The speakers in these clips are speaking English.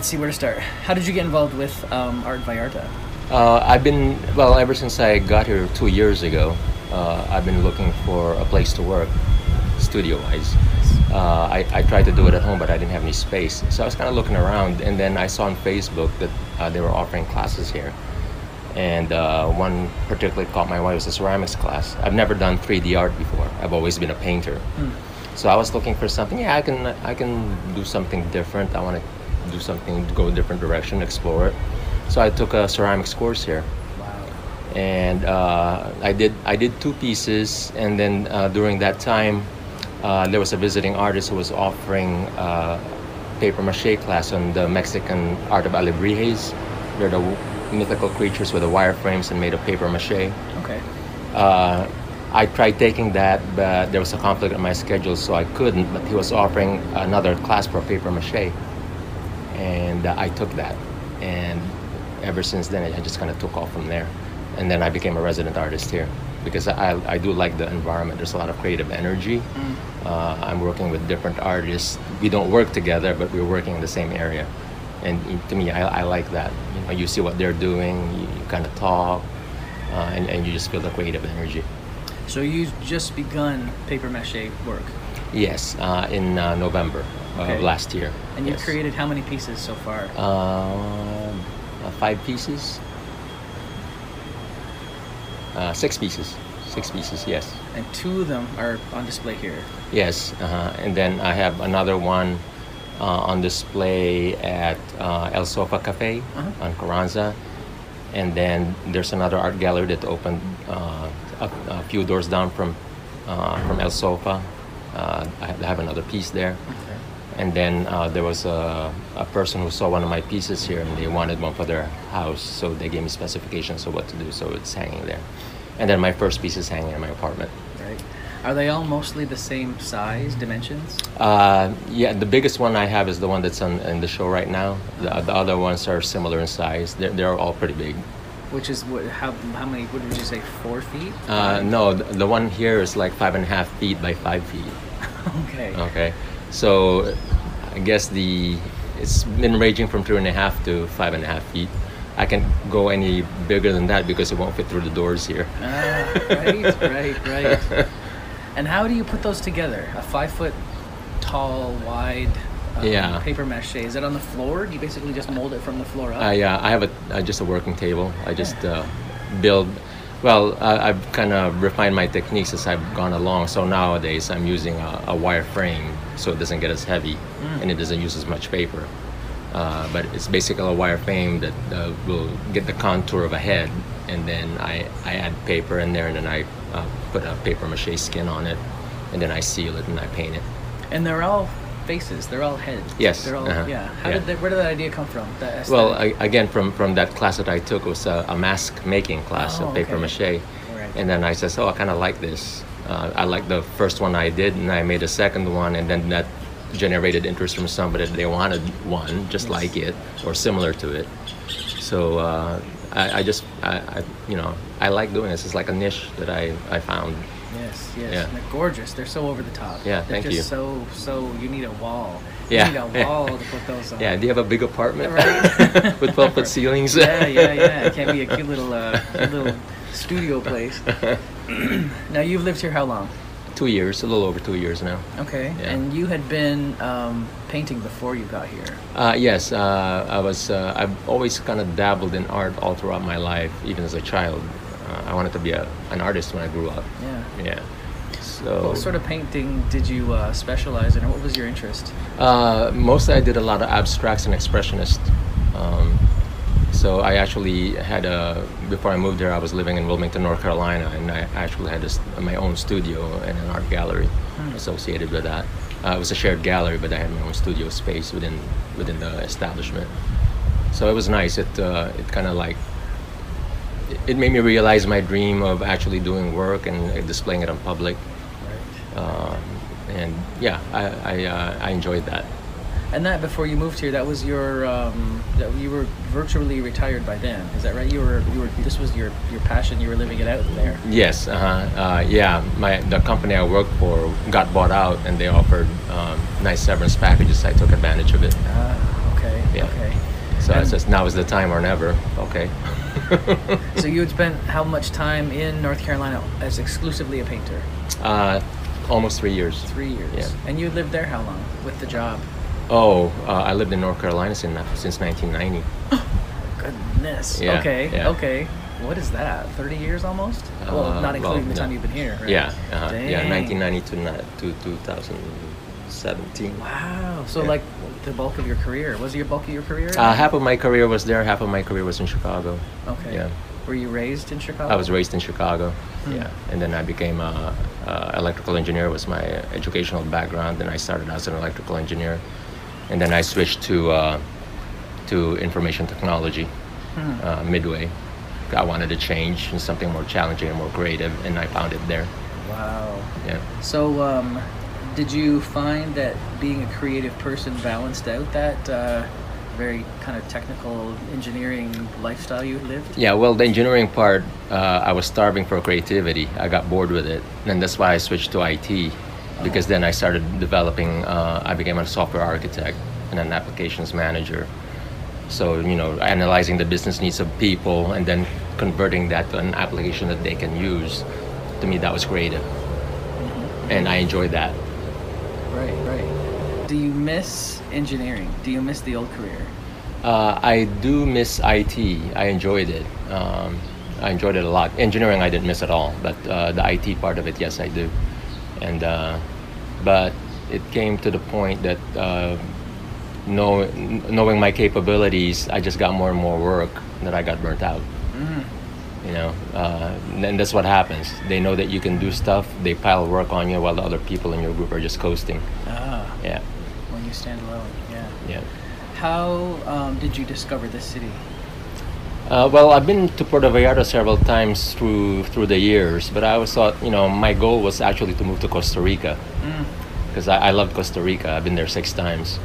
let's see where to start. How did you get involved with um, Art Vallarta? Uh, I've been well ever since I got here two years ago. Uh, I've been looking for a place to work, studio-wise. Uh, I, I tried to do it at home, but I didn't have any space. So I was kind of looking around, and then I saw on Facebook that uh, they were offering classes here. And uh, one particularly caught my eye was a ceramics class. I've never done 3D art before. I've always been a painter. So I was looking for something. Yeah, I can I can do something different. I want to do something go a different direction, explore it. So I took a ceramics course here Wow. and uh, I did I did two pieces, and then uh, during that time, uh, there was a visiting artist who was offering uh, paper mache class on the Mexican art of alebrijes. They're the mythical creatures with the wireframes and made of paper mache. Okay. Uh, I tried taking that, but there was a conflict in my schedule, so I couldn't. But he was offering another class for paper mache, and uh, I took that. And ever since then, I just kind of took off from there. And then I became a resident artist here because I, I do like the environment. There's a lot of creative energy. Uh, I'm working with different artists. We don't work together, but we're working in the same area. And to me, I, I like that. You know, you see what they're doing, you, you kind of talk, uh, and, and you just feel the creative energy. So you've just begun paper mache work, Yes, uh, in uh, November Okay. of last year. and you've Yes. created how many pieces so far? Um, uh, five pieces. Uh, six pieces. Six pieces. Yes. and two of them are on display here. Yes. Uh, and then I have another one uh, on display at uh, El Sofa Cafe Uh-huh. on Carranza. And then there's another art gallery that opened uh, a, a few doors down from uh, from El Sofa. Uh, I have- I have another piece there. Okay. And then uh, there was a, a person who saw one of my pieces here and they wanted one for their house. So they gave me specifications of what to do. So it's hanging there. And then my first piece is hanging in my apartment. Right. Are they all mostly the same size, dimensions? Uh, yeah, the biggest one I have is the one that's on, in the show right now. The, the other ones are similar in size. They're, they're all pretty big. Which is what? How how many? What did you say? Four feet? Uh, no, the, the one here is like five and a half feet by five feet. Okay. Okay, so I guess the it's been ranging from three and a half to five and a half feet. I can't go any bigger than that because it won't fit through the doors here. Ah, right, right, right. And how do you put those together? A five foot tall, wide um, Yeah. paper mache. Is it on the floor? Do you basically just mold it from the floor up? I uh, I have a uh, just a working table. I just uh, build. Well, I, I've kind of refined my techniques as I've gone along. So nowadays I'm using a, a wire frame so it doesn't get as heavy and it doesn't use as much paper. Uh, but it's basically a wire frame that uh, will get the contour of a head, and then I, I add paper in there, and then I uh, put a paper mache skin on it, and then I seal it and I paint it. and they're all faces. They're all heads. Yes, They're all uh-huh, yeah. How yeah. did that, where did that idea come from? Well. I, again, from, from that class that I took was a, a mask making class Oh, of paper okay. mache, Right. and then I said, "Oh, I kind of like this. Uh, I like the first one I did, and I made a second one, and then that generated interest from somebody that they wanted one just Yes. like it or similar to it. So uh, I, I just, I, I, you know, I like doing this. It's like a niche that I, I found. Yes, yes. Yeah. They're gorgeous. They're so over the top. Yeah, they're thank just you. so so you need a wall. Yeah. You need a wall to put those on. Yeah, do you have a big apartment Right. with 12 foot ceilings? yeah, yeah, yeah. It can't be a cute little uh, cute little studio place. now you've lived here how long? two years, a little over two years now. Okay. Yeah. And you had been um, painting before you got here. Uh, yes, uh, I was. Uh, I've always kind of dabbled in art all throughout my life, even as a child. Uh, I wanted to be a, an artist when I grew up. Yeah. Yeah. So What sort of painting did you uh, specialize in, or what was your interest? uh, mostly I did a lot of abstracts and expressionist. Um, so I actually had a before I moved here. I was living in Wilmington, North Carolina, and I actually had this, my own studio and an art gallery Hmm. associated with that. Uh, it was a shared gallery, but I had my own studio space within within the establishment. So it was nice. It uh, it kind of like it- made me realize my dream of actually doing work and displaying it in public. Right. Um, and yeah, I I, uh, I enjoyed that. And that before you moved here, that was your um, that you were virtually retired by then. Is that right? You were you were this was your your passion. You were living it out there. Yes, uh-huh. uh, yeah. My the company I worked for got bought out, and they offered um, nice severance packages. I took advantage of it. Ah, okay. Yeah. Okay. So I And- says now is the time or never. Okay. So you had spent how much time in North Carolina as exclusively a painter? uh, almost three years. Three years. Yeah. And you lived there how long with the job? Oh, uh, I lived in North Carolina since since 1990. Goodness. Yeah, okay. yeah. Okay. What is that? Thirty years almost? well, Uh, not including well, the time no. you've been here. Right? Yeah, uh, yeah, 1990 to, to 2017. Wow. So Yeah. like the bulk of your career was your bulk of your career? Uh, half of my career was there, half of my career was in Chicago. Okay. Yeah. Were you raised in Chicago? I was raised in Chicago. Hmm. Yeah, and then I became a, a electrical engineer was my educational background. and I started as an electrical engineer, and then I switched to uh, to information technology Hmm. uh, midway. I wanted to change and something more challenging and more creative, and I found it there. Wow. Yeah. So, um, did you find that being a creative person balanced out that uh, very kind of technical engineering lifestyle you lived? Yeah, well, the engineering part, uh, I was starving for creativity. I got bored with it, and that's why I switched to IT, because then I started developing. Uh, I became a software architect and an applications manager. So you know, analyzing the business needs of people and then converting that to an application that they can use. To me, that was creative, and I enjoyed that. Right, right. Do you miss engineering? Do you miss the old career? Uh, I do miss IT. I enjoyed it. Um, I enjoyed it a lot. Engineering, I didn't miss at all, but uh, the IT part of it, yes, I do. And uh, but it came to the point that uh, know, knowing my capabilities, I just got more and more work that I got burnt out. Mm. You know, uh, and that's what happens. They know that you can do stuff. They pile work on you while the other people in your group are just coasting. Ah, Yeah, when you stand alone. Yeah. yeah. How um, did you discover this city? Uh, well, I've been to Puerto Vallarta several times through through the years, but I always thought, you know, my goal was actually to move to Costa Rica Mm. because I, I loved Costa Rica. I've been there six times.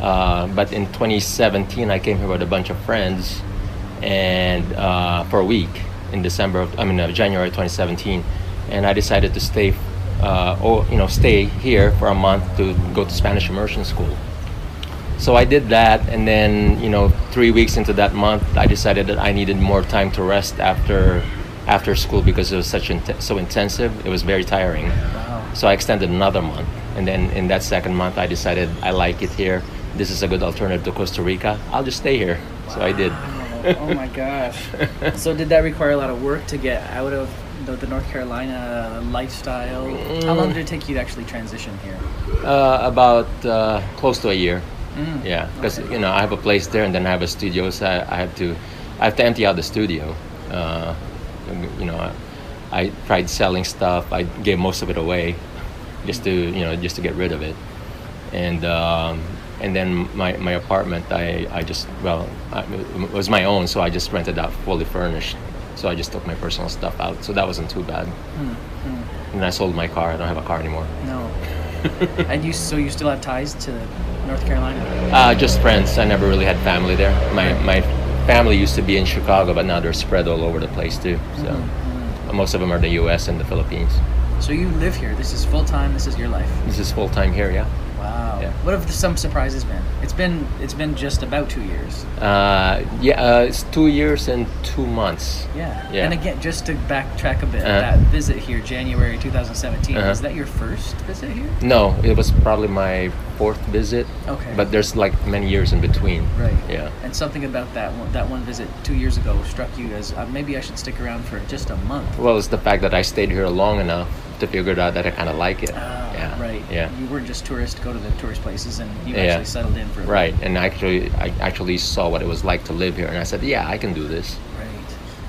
Uh, but in 2017, I came here with a bunch of friends, and uh, for a week in December, of, I mean uh, January 2017, and I decided to stay, uh, or you know, stay here for a month to go to Spanish immersion school. So I did that, and then you know, three weeks into that month, I decided that I needed more time to rest after after school because it was such int- so intensive. It was very tiring. Wow. So I extended another month, and then in that second month, I decided I like it here. This is a good alternative to Costa Rica. I'll just stay here. So I did. Oh my gosh. So did that require a lot of work to get out of the, the North Carolina lifestyle? How long did it take you to actually transition here? Uh, about uh, close to a year. Mm. Yeah, because Okay. you know I have a place there, and then I have a studio, so I, I have to, I have to empty out the studio. Uh, you know, I, I tried selling stuff. I gave most of it away, just to you know just to get rid of it, and um, and then my, my apartment I, I just well I, it was my own, so I just rented out fully furnished. So I just took my personal stuff out, so that wasn't too bad. Mm, mm. And I sold my car. I don't have a car anymore. No. and you so you still have ties to North Carolina? Uh, just friends. I never really had family there. My my family used to be in Chicago, but now they're spread all over the place too. So Mhm, most of them are the U.S. and the Philippines. So you live here. This is full time. This is your life. This is full time here, yeah. Yeah. What have some surprises been? It's been it's been just about two years. Uh, yeah, uh, it's two years and two months. Yeah. Yeah. And again, just to backtrack a bit, Uh-huh. that visit here, January 2017, Uh-huh. is that your first visit here? No, it was probably my fourth visit. Okay. But there's like many years in between. Right. Yeah. And something about that one, that one visit two years ago struck you as uh, maybe I should stick around for just a month. Well, it's the fact that I stayed here long enough to figure out that I kind of like it. Ah, yeah. Right. Yeah. You weren't just tourists go to the tourist places, and you Yeah. actually settled in for a Right, and actually, I actually saw what it was like to live here, and I said, "Yeah, I can do this." Right.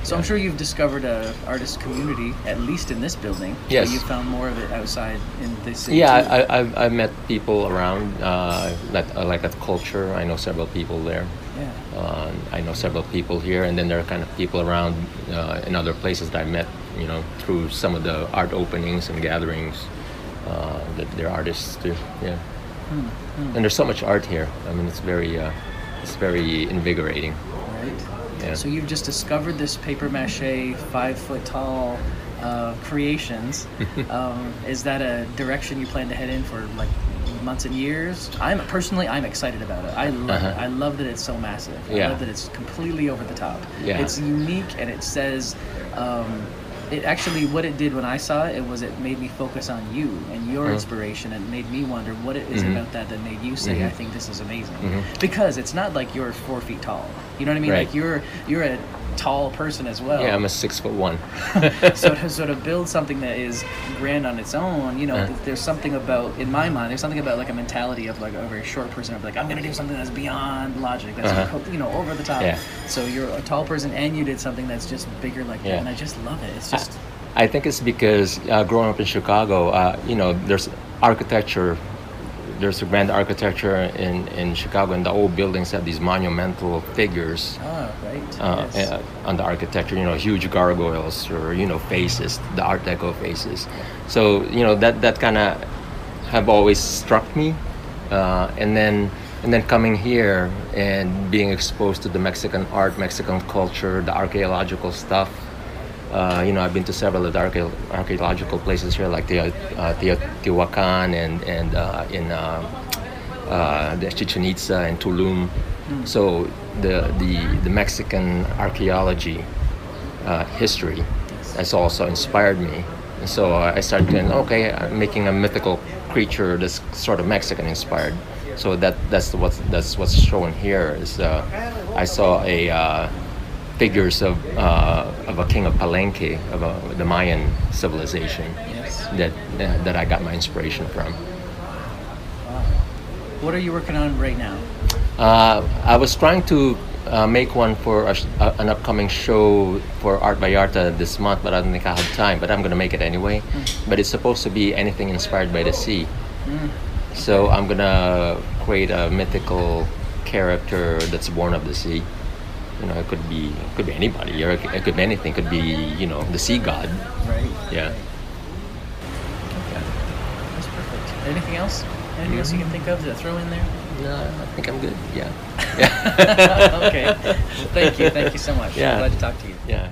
So I'm sure you've discovered a artist community, at least in this building. Yes. You found more of it outside in this city. Yeah, too. I, I, I've, I've met people around uh, that I like that culture. I know several people there. yeah. Uh, I know several people here, and then there are kind of people around uh, in other places that I met, you know, through some of the art openings and gatherings. Uh, that they're artists do. Yeah, Hmm, hmm. and there's so much art here. I mean, it's very, uh, it's very invigorating. Right. Yeah. So you've just discovered this paper mache, five foot tall uh, creations. um, is that a direction you plan to head in for like months and years. I'm personally, I'm excited about it. I love. Uh-huh. I love that it's so massive. Yeah. I love that it's completely over the top. Yeah. It's unique and it says. Um, it actually, what it did when I saw it, it was it made me focus on you and your Mhm. inspiration, and made me wonder what it is Mhm. about that that made you say, Mhm. "I think this is amazing," Mhm. because it's not like you're four feet tall. You know what I mean? Right. Like you're you're a tall person as well. Yeah, I'm a six foot one. so to sort of build something that is grand on its own, you know, Uh. th- there's something about in my mind. There's something about like a mentality of like a very short person of like I'm gonna do something that's beyond logic, that's Uh-huh. you know over the top. Yeah. So you're a tall person and you did something that's just bigger like that, Yeah. and I just love it. It's just I think it's because uh, growing up in Chicago, uh, you know, there's architecture. There's a grand architecture in, in Chicago, and the old buildings have these monumental figures oh right. uh, yes. uh, on the architecture. You know, huge gargoyles or you know faces, the Art Deco faces. So you know that that kind of have always struck me, uh, and then and then coming here and being exposed to the Mexican art, Mexican culture, the archaeological stuff. Uh, you know, I've been to several of the archae- archaeological places here, like the uh, Teotihuacan and and uh, in uh, uh, the Chichen Itza and Tulum. So the the the Mexican archaeology uh, history has also inspired me. And so I started going, okay, I'm making a mythical creature that's sort of Mexican inspired. So that that's what's that's what's shown here. Is uh, I saw a uh, figures of uh, of a king of Palenque of uh, the Mayan civilization yes. that uh, that I got my inspiration from. What are you working on right now? Uh, I was trying to uh, make one for a, sh- an upcoming show for Art Vallarta this month, but I don't think I have time. But I'm going to make it anyway. But it's supposed to be anything inspired by the sea. Mm. So I'm going to create a mythical character that's born of the sea. You know, it could be it could be anybody, or it could, it could be anything. It could be you know the sea god. Right. Yeah. Okay. That's perfect. Anything else? Anything else you can mm-hmm. think of to throw in there? No, I think I'm good. Yeah. Yeah. okay. Well, thank you. Thank you so much. Yeah. Glad to talk to you. yeah.